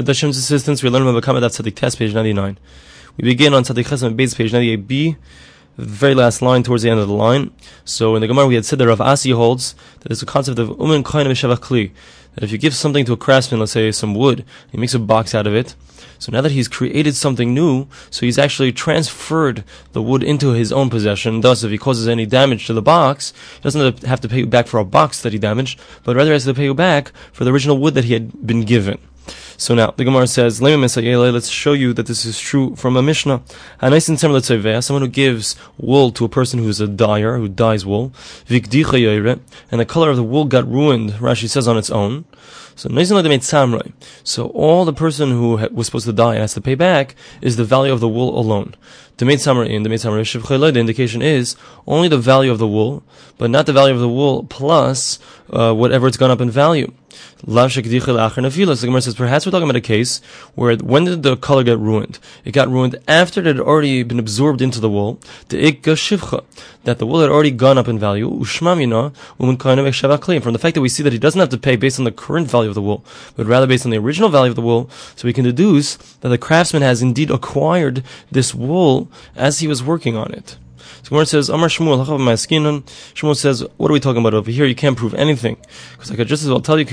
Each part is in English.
With Hashem's assistance, we learn about Kama Daf Tzadik Test, page 99. We begin on Tzadik Chesed Beis, page 98b, the very last line towards the end of the line. So in the Gemara, we had said that Rav Asi holds that there's a concept of Umen Koyin B'Shevach Kli, that if you give something to a craftsman, let's say some wood, he makes a box out of it, so now that he's created something new, so he's actually transferred the wood into his own possession. Thus, if he causes any damage to the box, he doesn't have to pay you back for a box that he damaged, but rather has to pay you back for the original wood that he had been given. So now the Gemara says, let's show you that this is true from a Mishnah. Someone who gives wool to a person who is a dyer, who dyes wool, and the color of the wool got ruined, Rashi says on its own. So So all the person who was supposed to die and has to pay back is the value of the wool alone. The maid summary in the maid summary the indication is only the value of the wool, but not the value of the wool plus uh, whatever it's gone up in value. So the Gemara says perhaps we're talking about a case where when did the color get ruined? It got ruined after it had already been absorbed into the wool. That the wool had already gone up in value. From the fact that we see that he doesn't have to pay based on the current value of the wool, but rather based on the original value of the wool, so we can deduce that the craftsman has indeed acquired this wool as he was working on it. So Gemara says, Amar Shmuel, Shmuel says, what are we talking about over here? You can't prove anything. Because I could just as well tell you,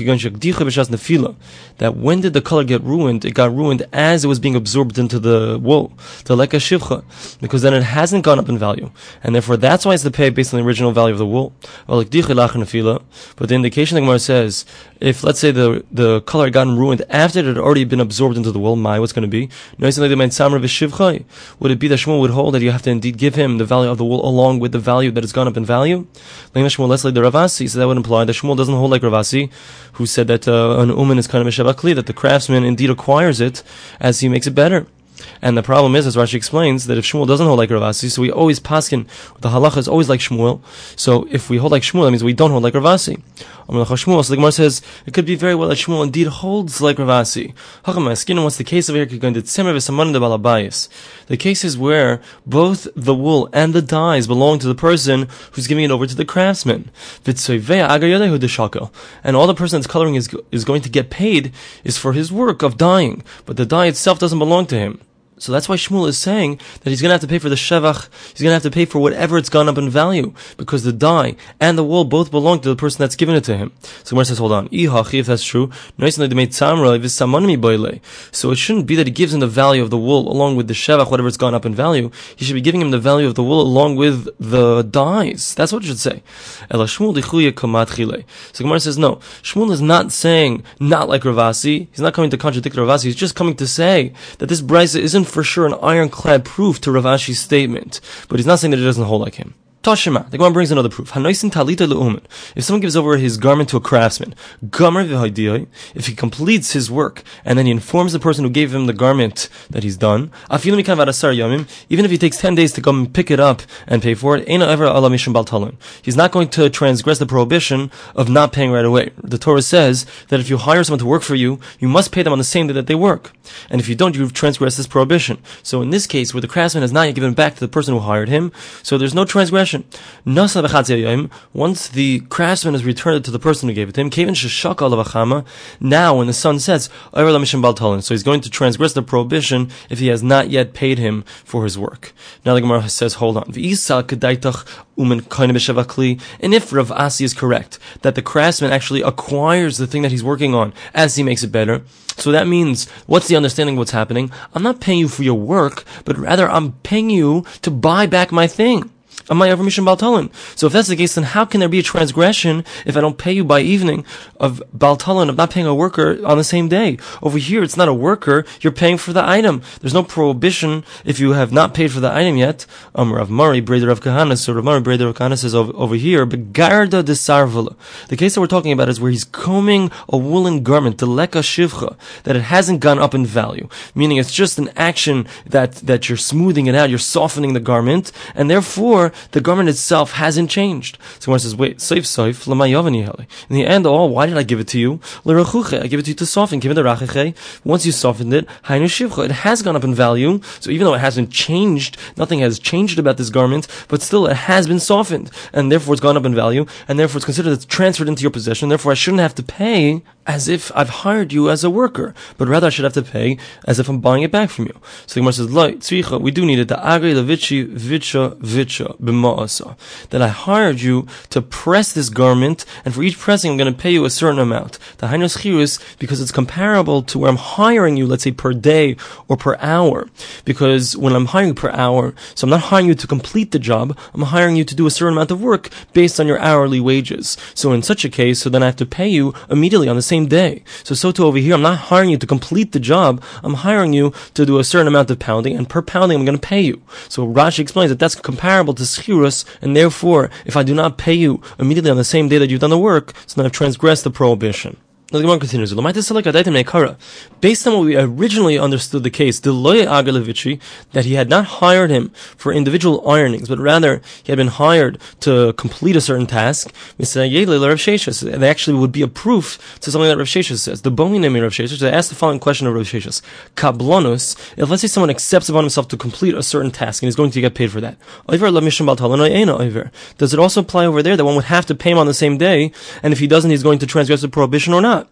that when did the color get ruined? It got ruined as it was being absorbed into the wool, the leka shivcha, because then it hasn't gone up in value. And therefore that's why it's the pay based on the original value of the wool. But the indication the Gemara says, if let's say the, the color had gotten ruined after it had already been absorbed into the wool, my, what's going to be? Would it be that Shmuel would hold that you have to indeed give him the value of the wool along with the value that has gone up in value. Shmuel the Rav Asi, so that would imply that Shmuel doesn't hold like Rav Asi, who said that uh, an uman is kind of a shavakli, that the craftsman indeed acquires it as he makes it better. And the problem is, as Rashi explains, that if Shmuel doesn't hold like Rav Asi, so we always paskin, the halacha is always like Shmuel. So if we hold like Shmuel, that means we don't hold like Rav Asi. So the Gemara says, it could be very well that Shmuel indeed holds like Rav Asi. What's the case over here? The case is where both the wool and the dyes belong to the person who's giving it over to the craftsman. And all the person that's coloring is, is going to get paid is for his work of dyeing, but the dye itself doesn't belong to him. So that's why Shmuel is saying that he's going to have to pay for the shevach. He's going to have to pay for whatever it's gone up in value because the dye and the wool both belong to the person that's given it to him. So Gemara says, hold on. If that's true, so it shouldn't be that he gives him the value of the wool along with the shevach, whatever it's gone up in value. He should be giving him the value of the wool along with the dyes. That's what it should say. So Gemara says, no. Shmuel is not saying not like Rav Asi. He's not coming to contradict Rav Asi. He's just coming to say that this brisa isn't for sure an ironclad proof to Rav Ashi's statement, but he's not saying that it doesn't hold like him. Toshima. The Gemara brings another proof. talita If someone gives over his garment to a craftsman, if he completes his work and then he informs the person who gave him the garment that he's done, even if he takes ten days to come and pick it up and pay for it, eino ever alamishon baltalon. he's not going to transgress the prohibition of not paying right away. The Torah says that if you hire someone to work for you, you must pay them on the same day that they work, and if you don't, you've transgressed this prohibition. So in this case, where the craftsman has not yet given back to the person who hired him, so there's no transgression once the craftsman has returned it to the person who gave it to him, now when the sun sets, so he's going to transgress the prohibition if he has not yet paid him for his work. Now the Gemara says, hold on. And if Rav Asi is correct, that the craftsman actually acquires the thing that he's working on as he makes it better, so that means, what's the understanding of what's happening? I'm not paying you for your work, but rather I'm paying you to buy back my thing. So if that's the case, then how can there be a transgression if I don't pay you by evening of Baltalan, of not paying a worker on the same day? Over here, it's not a worker, you're paying for the item. There's no prohibition if you have not paid for the item yet. Um, Rav Mari, Breder of Kahana, so Rav Mari, Breder of Kahana says over, over here, but Garda de Sarvala. The case that we're talking about is where he's combing a woolen garment, the Leka Shivcha, that it hasn't gone up in value. Meaning it's just an action that, that you're smoothing it out, you're softening the garment, and therefore, the garment itself hasn't changed. So one says, wait, saif saif, In the end, oh, why did I give it to you? I give it to you to soften, give it racheche. Once you softened it, it has gone up in value. So even though it hasn't changed, nothing has changed about this garment, but still it has been softened. And therefore it's gone up in value, and therefore it's considered it's transferred into your possession, therefore I shouldn't have to pay as if I've hired you as a worker, but rather I should have to pay as if I'm buying it back from you. So the Gemara says, Loi, tzricha, we do need it. That I hired you to press this garment, and for each pressing I'm going to pay you a certain amount. The hainos chirus, because it's comparable to where I'm hiring you, let's say per day or per hour. Because when I'm hiring per hour, so I'm not hiring you to complete the job, I'm hiring you to do a certain amount of work based on your hourly wages. So in such a case, so then I have to pay you immediately on the same day. So so too over here, I'm not hiring you to complete the job, I'm hiring you to do a certain amount of pounding, and per pounding I'm going to pay you. So Rashi explains that that's comparable to schirus, and therefore, if I do not pay you immediately on the same day that you've done the work, so then I've transgressed the prohibition. The Gemara continues. Based on what we originally understood the case, that he had not hired him for individual ironings, but rather he had been hired to complete a certain task. They actually would be a proof to something that Rav Sheshes says. The boni name Rav Sheshes. They asked the following question of Rav Sheshes: Kablonus. If let's say someone accepts upon himself to complete a certain task and he's going to get paid for that, does it also apply over there that one would have to pay him on the same day, and if he doesn't, he's going to transgress the prohibition or not? Not.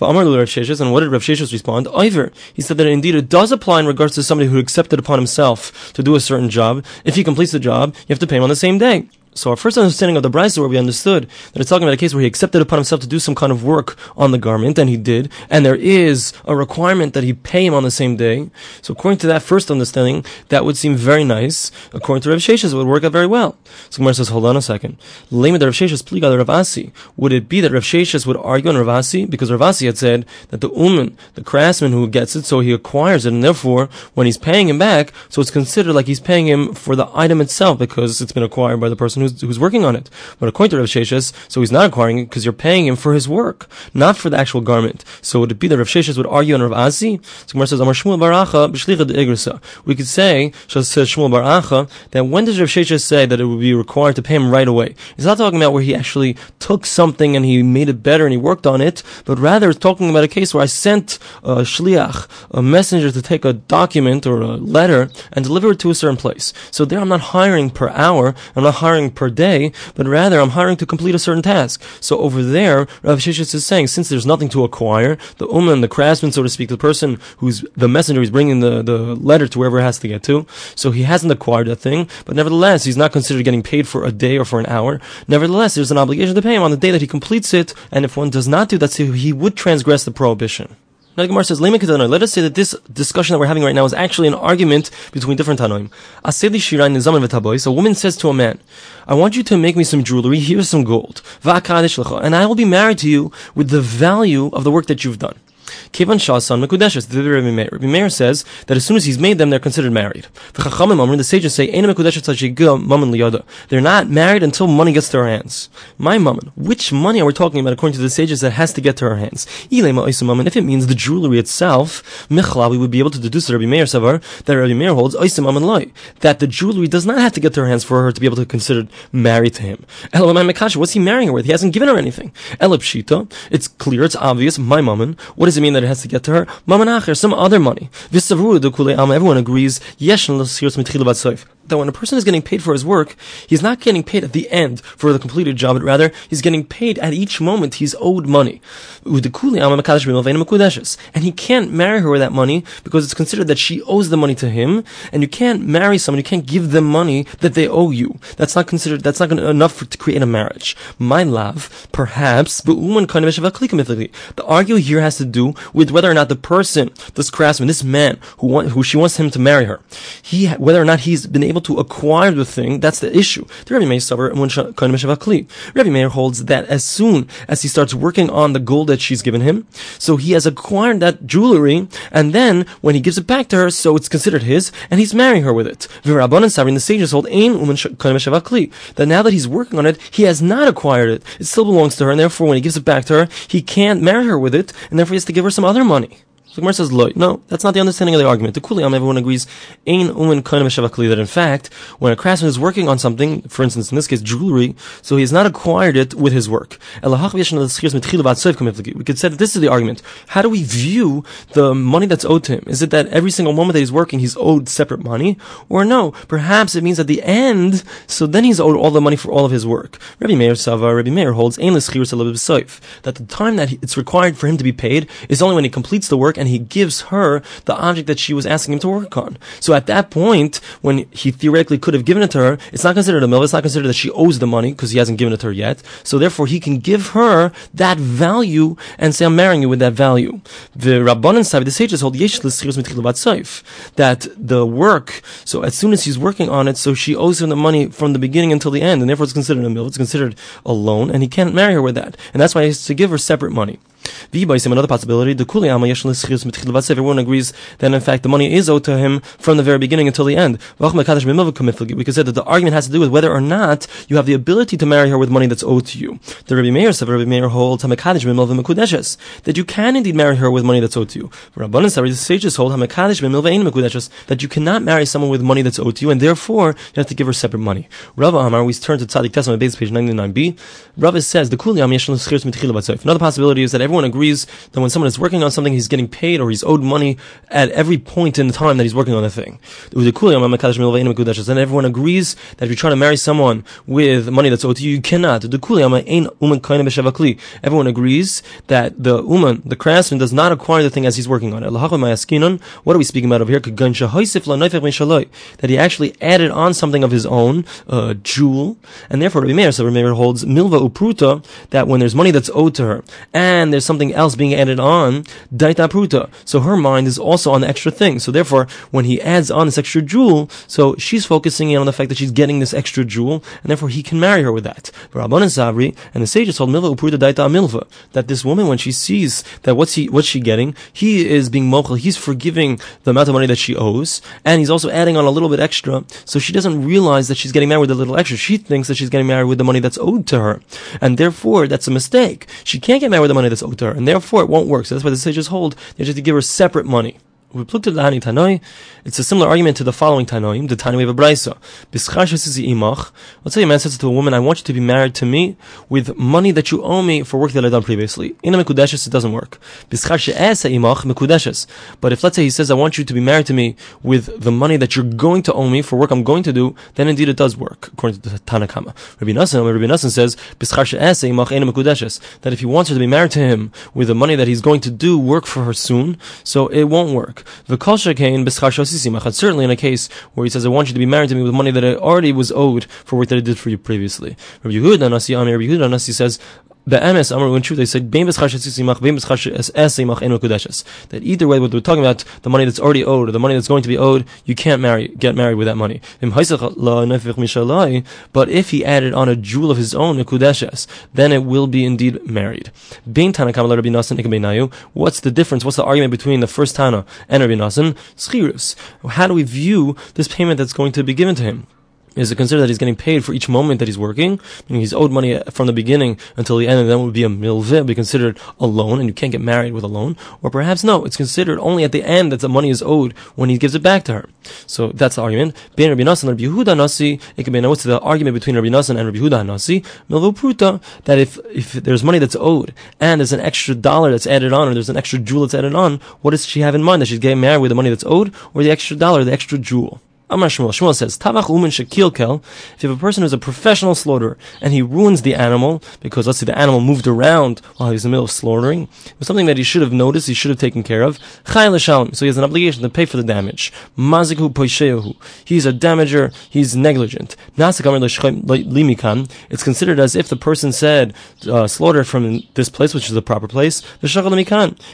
And what did Rav Sheshes respond? Either he said that indeed it does apply in regards to somebody who accepted upon himself to do a certain job. If he completes the job, you have to pay him on the same day. So our first understanding of the Brisa where we understood that it's talking about a case where he accepted upon himself to do some kind of work on the garment, and he did, and there is a requirement that he pay him on the same day. So according to that first understanding, that would seem very nice. According to Rav Sheshes, it would work out very well. So Gemara says, hold on a second. Lema Rav Sheshes pliga Rav Asi. Would it be that Rav Sheshes would argue on Rav Asi? Because Rav Asi had said that the uman, the craftsman who gets it, so he acquires it, and therefore, when he's paying him back, so it's considered like he's paying him for the item itself because it's been acquired by the person who's, who's working on it. But according to Rav Sheshes, so he's not acquiring it because you're paying him for his work, not for the actual garment. So would it be that Rav Sheshes would argue on Rav Asi? So Gemara says, Amar Shmuel bar Acha b'shlicha We could say, says Shmuel Baracha, that when does Rav Sheshes say that it would be required to pay him right away? He's not talking about where he actually took something and he made it better and he worked on it, but rather it's talking about a case where I sent a shliach, a messenger to take a document or a letter and deliver it to a certain place. So there I'm not hiring per hour, I'm not hiring per day, but rather I'm hiring to complete a certain task. So over there, Rav Sheshes is saying, since there's nothing to acquire, the uman, the craftsman, so to speak, the person who's the messenger, he's bringing the, the letter to wherever it has to get to. So he hasn't acquired that thing, but nevertheless, he's not considered getting paid for a day or for an hour. Nevertheless, there's an obligation to pay him on the day that he completes it, and if one does not do that, so he would transgress the prohibition. Now the Gemara says, Let us say that this discussion that we're having right now is actually an argument between different Tanoim. So a woman says to a man, I want you to make me some jewelry, here's some gold, and I will be married to you with the value of the work that you've done. Kivan Shasan Mekudeshes. The Rabbi Meir. Says that as soon as he's made them, they're considered married. The the sages say, They're not married until money gets to our hands. My mammon. Which money are we talking about according to the sages that has to get to our hands? If it means the jewelry itself, we would be able to deduce Rabbi Meir Savar that Rabbi Meir holds that the jewelry does not have to get to her hands for her to be able to consider married to him. What's he marrying her with? He hasn't given her anything. It's clear, it's obvious. My mammon. What does it mean that it has to get to her? Mamanacher, some other money. Everyone agrees that when a person is getting paid for his work, he's not getting paid at the end for the completed job, but rather he's getting paid at each moment he's owed money. And he can't marry her with that money because it's considered that she owes the money to him, and you can't marry someone, you can't give them money that they owe you. That's not considered, that's not enough for, to create a marriage. My love, perhaps, but the argument here has to do with whether or not the person, this craftsman, this man who, want, who she wants him to marry her, he, whether or not he's been able able to acquire the thing, that's the issue. The Rebbe Meir Rebbe Meir holds that as soon as he starts working on the gold that she's given him, so he has acquired that jewelry, and then when he gives it back to her, so it's considered his, and he's marrying her with it. and Savrin, the sages hold that now that he's working on it, he has not acquired it. It still belongs to her, and therefore when he gives it back to her, he can't marry her with it, and therefore he has to give her some other money. The Gemara says, Loy. No, that's not the understanding of the argument. The Kuliyam, um, everyone agrees, Ein Umen that in fact, when a craftsman is working on something, for instance, in this case, jewelry, so he has not acquired it with his work. We could say that this is the argument. How do we view the money that's owed to him? Is it that every single moment that he's working, he's owed separate money? Or no, perhaps it means at the end, so then he's owed all the money for all of his work. Rabbi Meir Sava, Rabbi Meir holds, that the time that it's required for him to be paid is only when he completes the work and he gives her the object that she was asking him to work on. So at that point, when he theoretically could have given it to her, it's not considered a mill, it's not considered that she owes the money because he hasn't given it to her yet. So therefore he can give her that value and say, I'm marrying you with that value. The Rabbanan side, the sages hold that the work, so as soon as he's working on it, so she owes him the money from the beginning until the end, and therefore it's considered a mill, it's considered a loan, and he can't marry her with that. And that's why he has to give her separate money. Another possibility, the Kuli everyone agrees that in fact the money is owed to him from the very beginning until the end. We could say that the argument has to do with whether or not you have the ability to marry her with money that's owed to you. The Rabbi Meir said, Rabbi Meir holds that you can indeed marry her with money that's owed to you. Rabbanan the sages hold that you cannot marry someone with money that's owed to you, and therefore you have to give her separate money. Rava Amar, we turn to Tzadik Tesla base page 99b. Rava says the Kuli Another possibility is that everyone everyone agrees that when someone is working on something, he's getting paid or he's owed money at every point in the time that he's working on the thing. And everyone agrees that if you're trying to marry someone with money that's owed to you, you cannot. Everyone agrees that the uman, the craftsman, does not acquire the thing as he's working on it. What are we speaking about over here? That he actually added on something of his own, a jewel, and therefore Rabbi Meir, so Rabbi Meir holds milva upruta, that when there's money that's owed to her, and there's something else being added on, daita pruta. So her mind is also on the extra thing. So therefore, when he adds on this extra jewel, so she's focusing in on the fact that she's getting this extra jewel, and therefore he can marry her with that. And the sages told Milva upruta daita milva, that this woman, when she sees that what's he, what's she getting, he is being mochel, he's forgiving the amount of money that she owes, and he's also adding on a little bit extra, so she doesn't realize that she's getting married with a little extra. She thinks that she's getting married with the money that's owed to her. And therefore, that's a mistake. She can't get married with the money that's owed her, and therefore it won't work. So that's why the sages hold they just have to give her separate money. It's a similar argument to the following Tanoim. The Tanoim of a Brisa. imach. Let's say a man says to a woman, I want you to be married to me with money that you owe me for work that I've done previously. In a Mekudeshes, it doesn't work. But if let's say he says, I want you to be married to me with the money that you're going to owe me for work I'm going to do, then indeed it does work, according to the Tanakama. Rabbi Nassan, Rabbi Nassan says, that if he wants her to be married to him with the money that he's going to do work for her soon, so it won't work Certainly in a case where he says, I want you to be married to me with money that I already was owed for work that I did for you previously. Rabbi Rabbi Yehuda Nasi says, Be'emes, Amar, in truth, they said, that either way, what we're talking about, the money that's already owed, or the money that's going to be owed, you can't marry, get married with that money. But if he added on a jewel of his own, then it will be indeed married. What's the difference? What's the argument between the first Tana and Rabbi Nassan? How do we view this payment that's going to be given to him? Is it considered that he's getting paid for each moment that he's working? He's owed money from the beginning until the end, and then would be a milveh, be considered a loan, and you can't get married with a loan. Or perhaps no, it's considered only at the end that the money is owed when he gives it back to her. So that's the argument. Ben Rabbi Nassan Rabbi Yehuda Nasi, it can be what's the argument between Rabbi Nassan and Rabbi Yehuda Nasi, milveh that if, if there's money that's owed, and there's an extra dollar that's added on, or there's an extra jewel that's added on, what does she have in mind? That she's getting married with the money that's owed, or the extra dollar, the extra jewel? Amar Shmuel. Shmuel says, Tavach umen shekilkel, if you have a person who's a professional slaughterer, and he ruins the animal, because let's say the animal moved around while he was in the middle of slaughtering, it was something that he should have noticed, he should have taken care of, Chay l'shalom, so he has an obligation to pay for the damage. Mazikhu poishehu, he's a damager, he's negligent. Nasik amar limikan, it's considered as if the person said, uh, slaughter from this place, which is the proper place, the shachal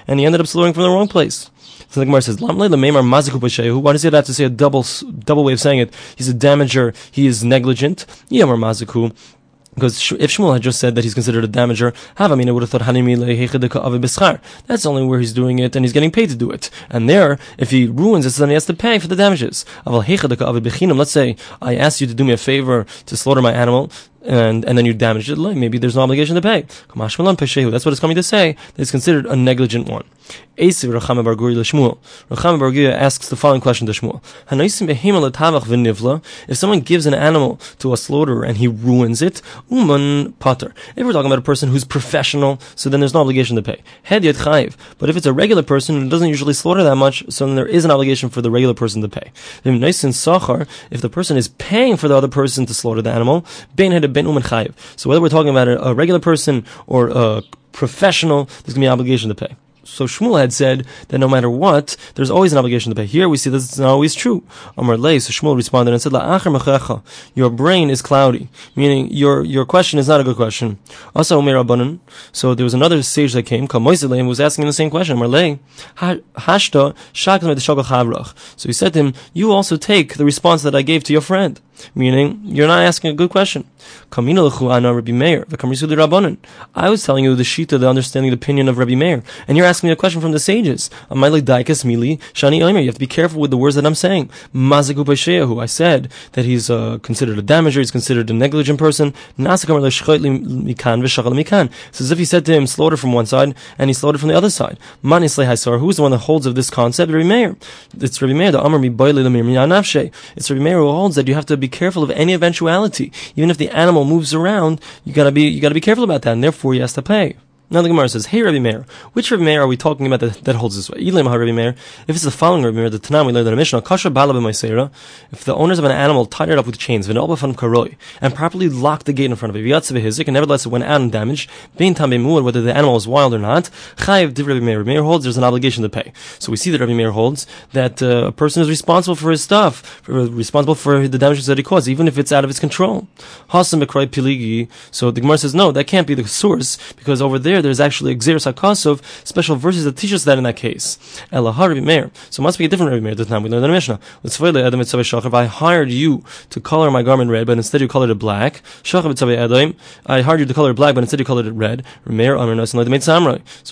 and he ended up slaughtering from the wrong place. So the Gemara says, Why does he have to say a double double way of saying it? He's a damager. He is negligent. Yamar maziku. Because if Shmuel had just said that he's considered a damager, I mean, I would have thought That's only where he's doing it and he's getting paid to do it. And there, if he ruins it, then he has to pay for the damages. Let's say I asked you to do me a favor to slaughter my animal and and then you damaged it, maybe there's no obligation to pay. That's what it's coming to say. It's considered a negligent one. Esiv asks the following question to Shmuel: If someone gives an animal to a slaughterer and he ruins it, uman pater. If we're talking about a person who's professional, so then there's no obligation to pay. But if it's a regular person who doesn't usually slaughter that much, so then there is an obligation for the regular person to pay. If the person is paying for the other person to slaughter the animal, ben chayiv. So whether we're talking about a regular person or a professional, there's going to be an obligation to pay. So Shmuel had said that no matter what, there's always an obligation to pay. Here we see this is not always true. Amar Lei, so Shmuel responded and said, Your brain is cloudy, meaning your your question is not a good question. Also, Omer. So there was another sage that came, called Moiselem, was asking him the same question. Amar Hashta, So he said to him, You also take the response that I gave to your friend. Meaning, you're not asking a good question. I was telling you the shita, the understanding, the opinion of Rabbi Meir, and you're asking me a question from the sages. You have to be careful with the words that I'm saying. I said that he's uh, considered a damager, he's considered a negligent person. It's as if he said to him, slaughter from one side, and he slaughtered from the other side. Who's the one that holds of this concept? Rabbi Meir. It's Rabbi Meir, the Amr It's Rabbi Meir who holds that you have to be careful of any eventuality. Even if the animal moves around, you gotta be you gotta be careful about that, and therefore he has to pay. Now the Gemara says, "Hey Rabbi Meir, which Rabbi Meir are we talking about that, that holds this way?" Ilim Rabbi Meir. If it's the following Rabbi Meir, the Tanam we learned in a Mishnah, Kasha Bala If the owners of an animal tied it up with chains, karoi, and properly locked the gate in front of it, Yatzav and nevertheless it went out and damaged, Bein Tam whether the animal is wild or not, Chayiv Div Rabbi Meir. Rabbi Meir holds there's an obligation to pay. So we see that Rabbi Meir holds that uh, a person is responsible for his stuff, for, responsible for the damages that he caused, even if it's out of his control. Piligi. So the Gemara says, no, that can't be the source because over there there's actually a Hakasov, special verses that teach us that in that case. Elahar Rabbi Meir. So it must be a different Rabbi Meir. The time we learned in the Mishnah. If I hired you to color my garment red, but instead you colored it black, I hired you to color it black, but instead you colored it red. So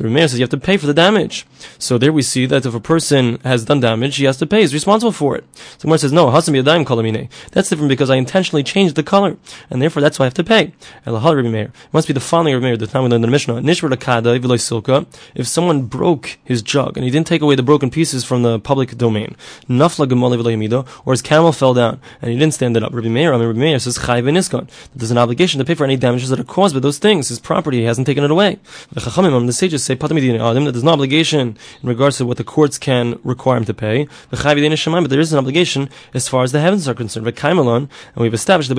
Rabbi says you have to pay for the damage. So there we see that if a person has done damage, he has to pay. He's responsible for it. So Gemara says, no, Hasam Yadayim Kalamine. That's different because I intentionally changed the color, and therefore that's why I have to pay. Elahar Rabbi Meir. It must be the following Rabbi Meir. The time we learned in the Mishnah. If someone broke his jug and he didn't take away the broken pieces from the public domain, or his camel fell down and he didn't stand it up, Rabbi Meir, I mean, Rabbi Meir says there's an obligation to pay for any damages that are caused by those things. His property, he hasn't taken it away. Um, the sages say that there's no obligation in regards to what the courts can require him to pay. But there is an obligation as far as the heavens are concerned. And we've established that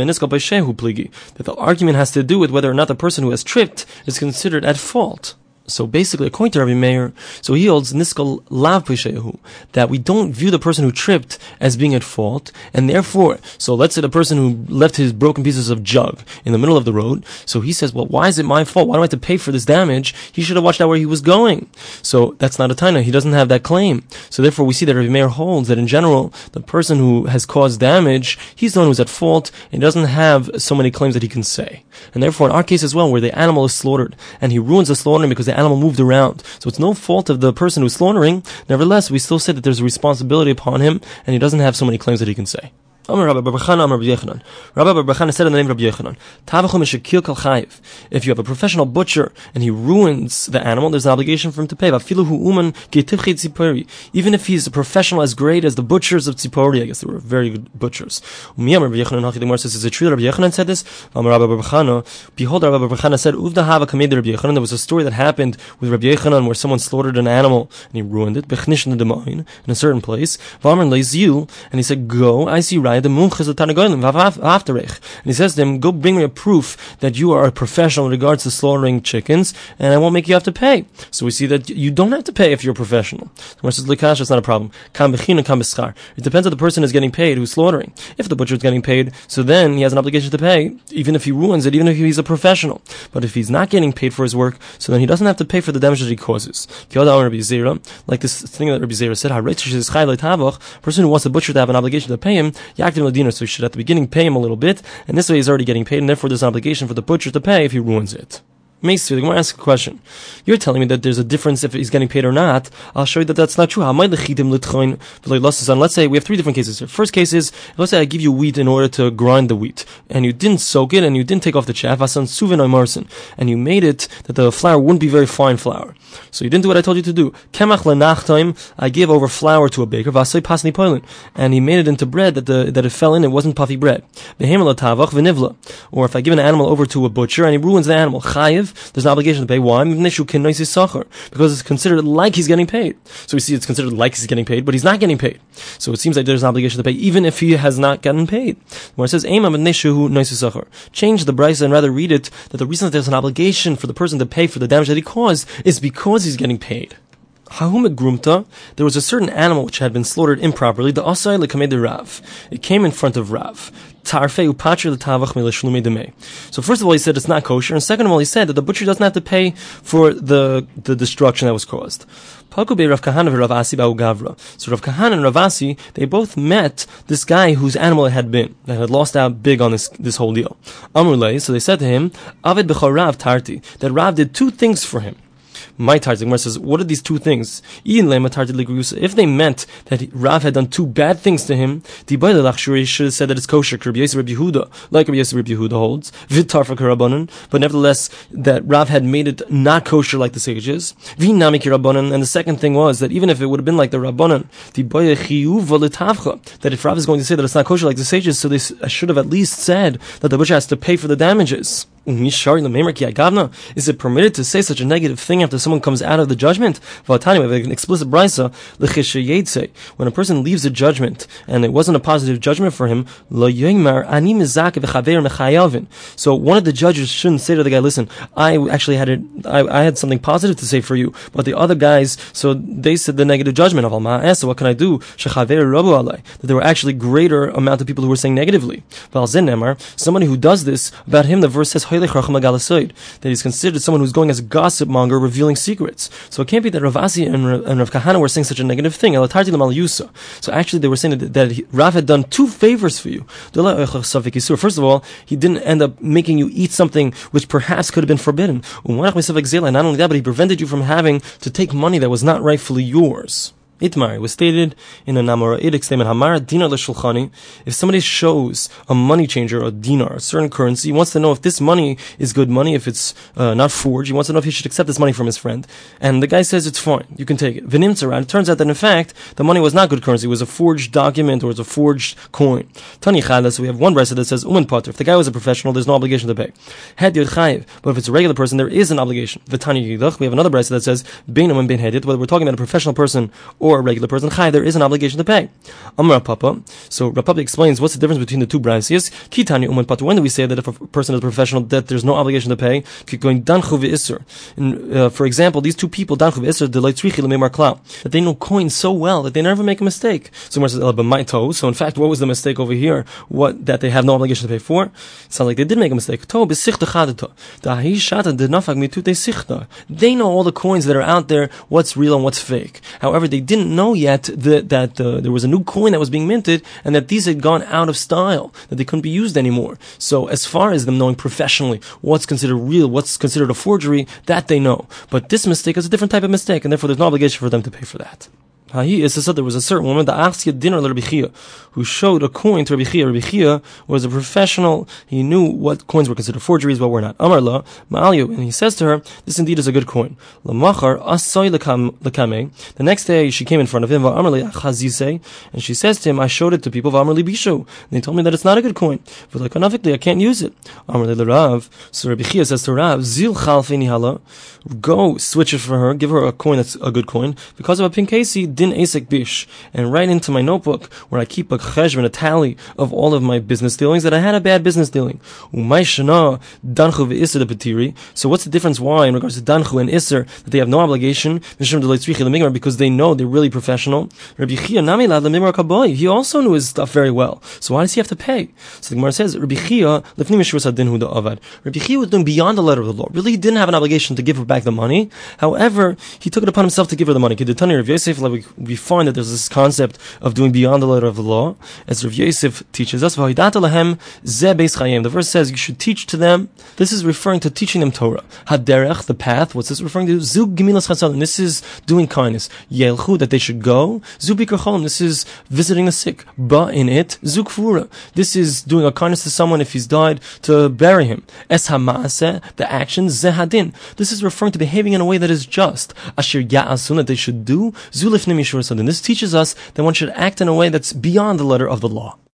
the argument has to do with whether or not the person who has tripped is considered at fault. So basically, according to Rabbi Meir, so he holds niskal lav pishehu that we don't view the person who tripped as being at fault, and therefore, so let's say the person who left his broken pieces of jug in the middle of the road. So he says, well, why is it my fault? Why do I have to pay for this damage? He should have watched out where he was going. So that's not a taina. He doesn't have that claim. So therefore, we see that Rabbi Meir holds that in general, the person who has caused damage, he's the one who's at fault, and doesn't have so many claims that he can say. And therefore, in our case as well, where the animal is slaughtered, and he ruins the slaughtering because the animal moved around. So it's no fault of the person who's slaughtering. Nevertheless, we still say that there's a responsibility upon him, and he doesn't have so many claims that he can say. Rabbi Barchana said in the name of Rabbi Yechanan, If you have a professional butcher and he ruins the animal, there's an obligation for him to pay. Even if he's a professional as great as the butchers of Tzipori, I guess they were very good butchers. Rabbi Yechanan says, is it true that Rabbi Yechanan said this? Behold, Rabbi Barchana said, There was a story that happened with Rabbi Yechanan where someone slaughtered an animal and he ruined it, in the in a certain place. And he said, Go, I see the munchas of Tanagolim, afterich. And he says to him, go bring me a proof that you are a professional in regards to slaughtering chickens, and I won't make you have to pay. So we see that you don't have to pay if you're a professional. The says, Likash, it's not a problem. It depends on the person is getting paid who's slaughtering. If the butcher is getting paid, so then he has an obligation to pay, even if he ruins it, even if he's a professional. But if he's not getting paid for his work, so then he doesn't have to pay for the damage that he causes. Like this thing that Rabbi Zera said, person who wants the butcher to have an obligation to pay him, Yaktiv Ladiner, so he should at the beginning pay him a little bit, and this way he's already getting paid, and therefore there's an obligation for the butcher to pay if he ruins it. Meisir, the Gemara asks a question. You're telling me that there's a difference if he's getting paid or not. I'll show you that that's not true. Let's say we have three different cases here. First case is, let's say I give you wheat in order to grind the wheat, and you didn't soak it, and you didn't take off the chaff, and you made it that the flour wouldn't be very fine flour. So you didn't do what I told you to do. I gave over flour to a baker, and he made it into bread that the that it fell in, it wasn't puffy bread. Or if I give an animal over to a butcher and he ruins the animal, chayiv, there's an obligation to pay. Why? Because it's considered like he's getting paid. So we see it's considered like he's getting paid, but he's not getting paid. So it seems like there's an obligation to pay, even if he has not gotten paid. Where it says, Change the brisa and rather read it that the reason that there's an obligation for the person to pay for the damage that he caused is because he's getting paid. Grumta, there was a certain animal which had been slaughtered improperly, the Asai Lekamed Rav. It came in front of Rav. So first of all, he said it's not kosher, and second of all, he said that the butcher doesn't have to pay for the, the destruction that was caused. So Rav Kahana and Rav Asi, they both met this guy whose animal it had been, that had lost out big on this, this whole deal. Amrulay, so they said to him, Avid Rav Tarti, that Rav did two things for him my Tarzik says, what are these two things? If they meant that Rav had done two bad things to him, the should have said that it's kosher, like Rabbi Yosef Rabbi Yehuda holds, but nevertheless, that Rav had made it not kosher like the sages. And the second thing was that even if it would have been like the Rabbanan, that if Rav is going to say that it's not kosher like the sages, so they should have at least said that the butcher has to pay for the damages. Mm, Is it permitted to say such a negative thing after someone comes out of the judgment? An explicit brisa, when a person leaves a judgment and it wasn't a positive judgment for him, so one of the judges shouldn't say to the guy, listen, I actually had it, I, I had something positive to say for you, but the other guys, so they said the negative judgment of Allah. So what can I do? That there were actually greater amount of people who were saying negatively. Somebody who does this, about him the verse says that he's considered someone who's going as a gossip monger, revealing secrets. So it can't be that Rav Asi and, and Rav Kahana were saying such a negative thing. So actually, they were saying that, that he, Rav had done two favors for you. First of all, he didn't end up making you eat something which perhaps could have been forbidden. Not only that, but he prevented you from having to take money that was not rightfully yours. Itmar. It was stated in a Namoraitic statement, Hamar dinar. If somebody shows a money changer, a dinar, a certain currency, he wants to know if this money is good money, if it's uh, not forged. He wants to know if he should accept this money from his friend. And the guy says it's fine, you can take it. Vinimtzaran. It turns out that in fact the money was not good currency. It was a forged document or it was a forged coin. Tani chala. So we have one brisa that says uman potter. If the guy was a professional, there's no obligation to pay. Head chayiv. But if it's a regular person, there is an obligation. V'tani yidach. We have another brisa that says beinam and bein Whether we're talking about a professional person or or a regular person, chai, there is an obligation to pay. Amar Papa. So Rav Papa explains what's the difference between the two braysias. Kitani uman patu. When do we say that if a person is a professional, that there's no obligation to pay? Going danchu v'isur. Uh, for example, these two people, danchu v'isur, that they know coins so well that they never make a mistake. So Gemara says, So in fact, what was the mistake over here? What that they have no obligation to pay for? It sounds like they did make a mistake. They know all the coins that are out there, what's real and what's fake. However, they didn't didn't know yet that, that uh, there was a new coin that was being minted and that these had gone out of style, that they couldn't be used anymore. So as far as them knowing professionally what's considered real, what's considered a forgery, that they know. But this mistake is a different type of mistake, and therefore there's no obligation for them to pay for that. He is said there was a certain woman, that the Achsia dinner Rabbi Chia, who showed a coin to Rabbi Chia. Rabbi Chia was a professional. He knew what coins were considered forgeries, what were not. Amar la Ma'alyu, and he says to her, "This indeed is a good coin." Lamachar lekame. The next day, she came in front of him, and she says to him, "I showed it to people, Amar bishu, and they told me that it's not a good coin. But like I can't use it." Amar Rav. So Rabbi Chia says to Rav, "Zil go switch it for her, give her a coin that's a good coin, because of a pinkasi din asik bish, and write into my notebook where I keep a cheshvan, a tally of all of my business dealings that I had a bad business dealing. So what's the difference? Why in regards to danchu and iser that they have no obligation because they know they're really professional. He also knew his stuff very well. So why does he have to pay? So the Gemara says Rabbi Chia Rabbi Chia was doing beyond the letter of the law. Really, he didn't have an obligation to give her back the money. However, he took it upon himself to give her the money we find that there's this concept of doing beyond the letter of the law, as Rav Yosef teaches us. The verse says you should teach to them. This is referring to teaching them Torah. Haderech, the path. What's this referring to? Zug. This is doing kindness. Yelchu, that they should go. Zubikar. This is visiting the sick. Ba in it. Zukfura. This is doing a kindness to someone if he's died to bury him. Es the action. Zehadin. This is referring to behaving in a way that is just. Asher ya'asun, that they should do. Zulifnim yishur sadin. This teaches us that one should act in a way that's beyond the letter of the law.